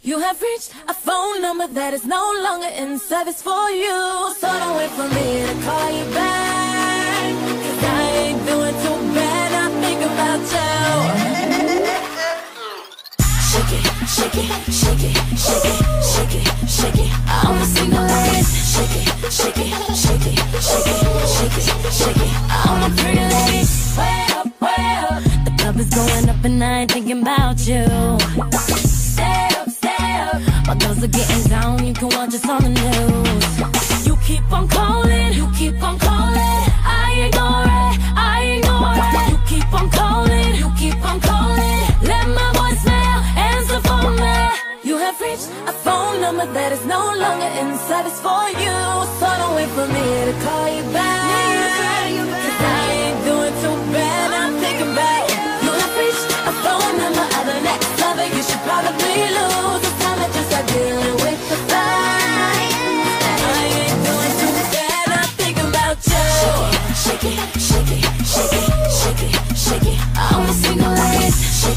You have reached a phone number that is no longer in service for you. So don't wait for me to call you back. Cause I ain't doing too bad. I think about you. Shake it, shake it, shake it, shake it, shake it, shake it. I'm a single lady. Shake it, shake it, shake it, shake it, shake it, shake it. I'm a pretty lady. Way up, way up. The club is going up and I ain't thinking about you. My girls are getting down, you can watch us on the news. You keep on calling, you keep on calling. I ignore it, I ignore it. You keep on calling, you keep on calling. Let my voicemail answer for me. You have reached a phone number that is no longer in service for you. So don't wait for me to call you back.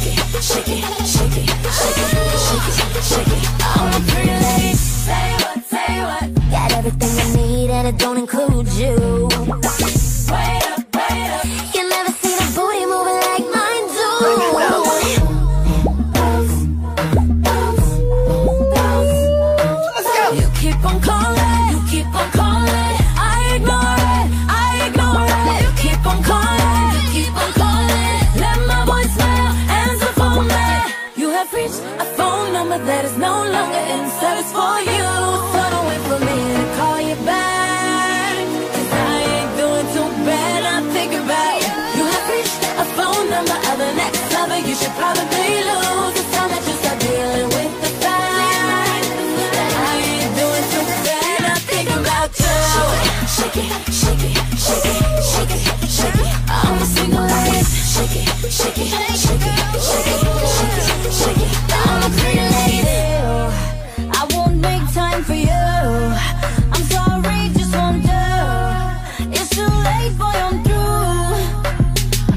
Shake it, shake it, shake it, shake it, shake it, shake it. I'm a pretty lady. Say what, say what. Got everything I need and it don't include you. Wait up, wait up. You never seen a booty moving like mine do. Bounce, bounce, bounce. You keep on calling, you keep on calling. A phone number that is no longer in service for you.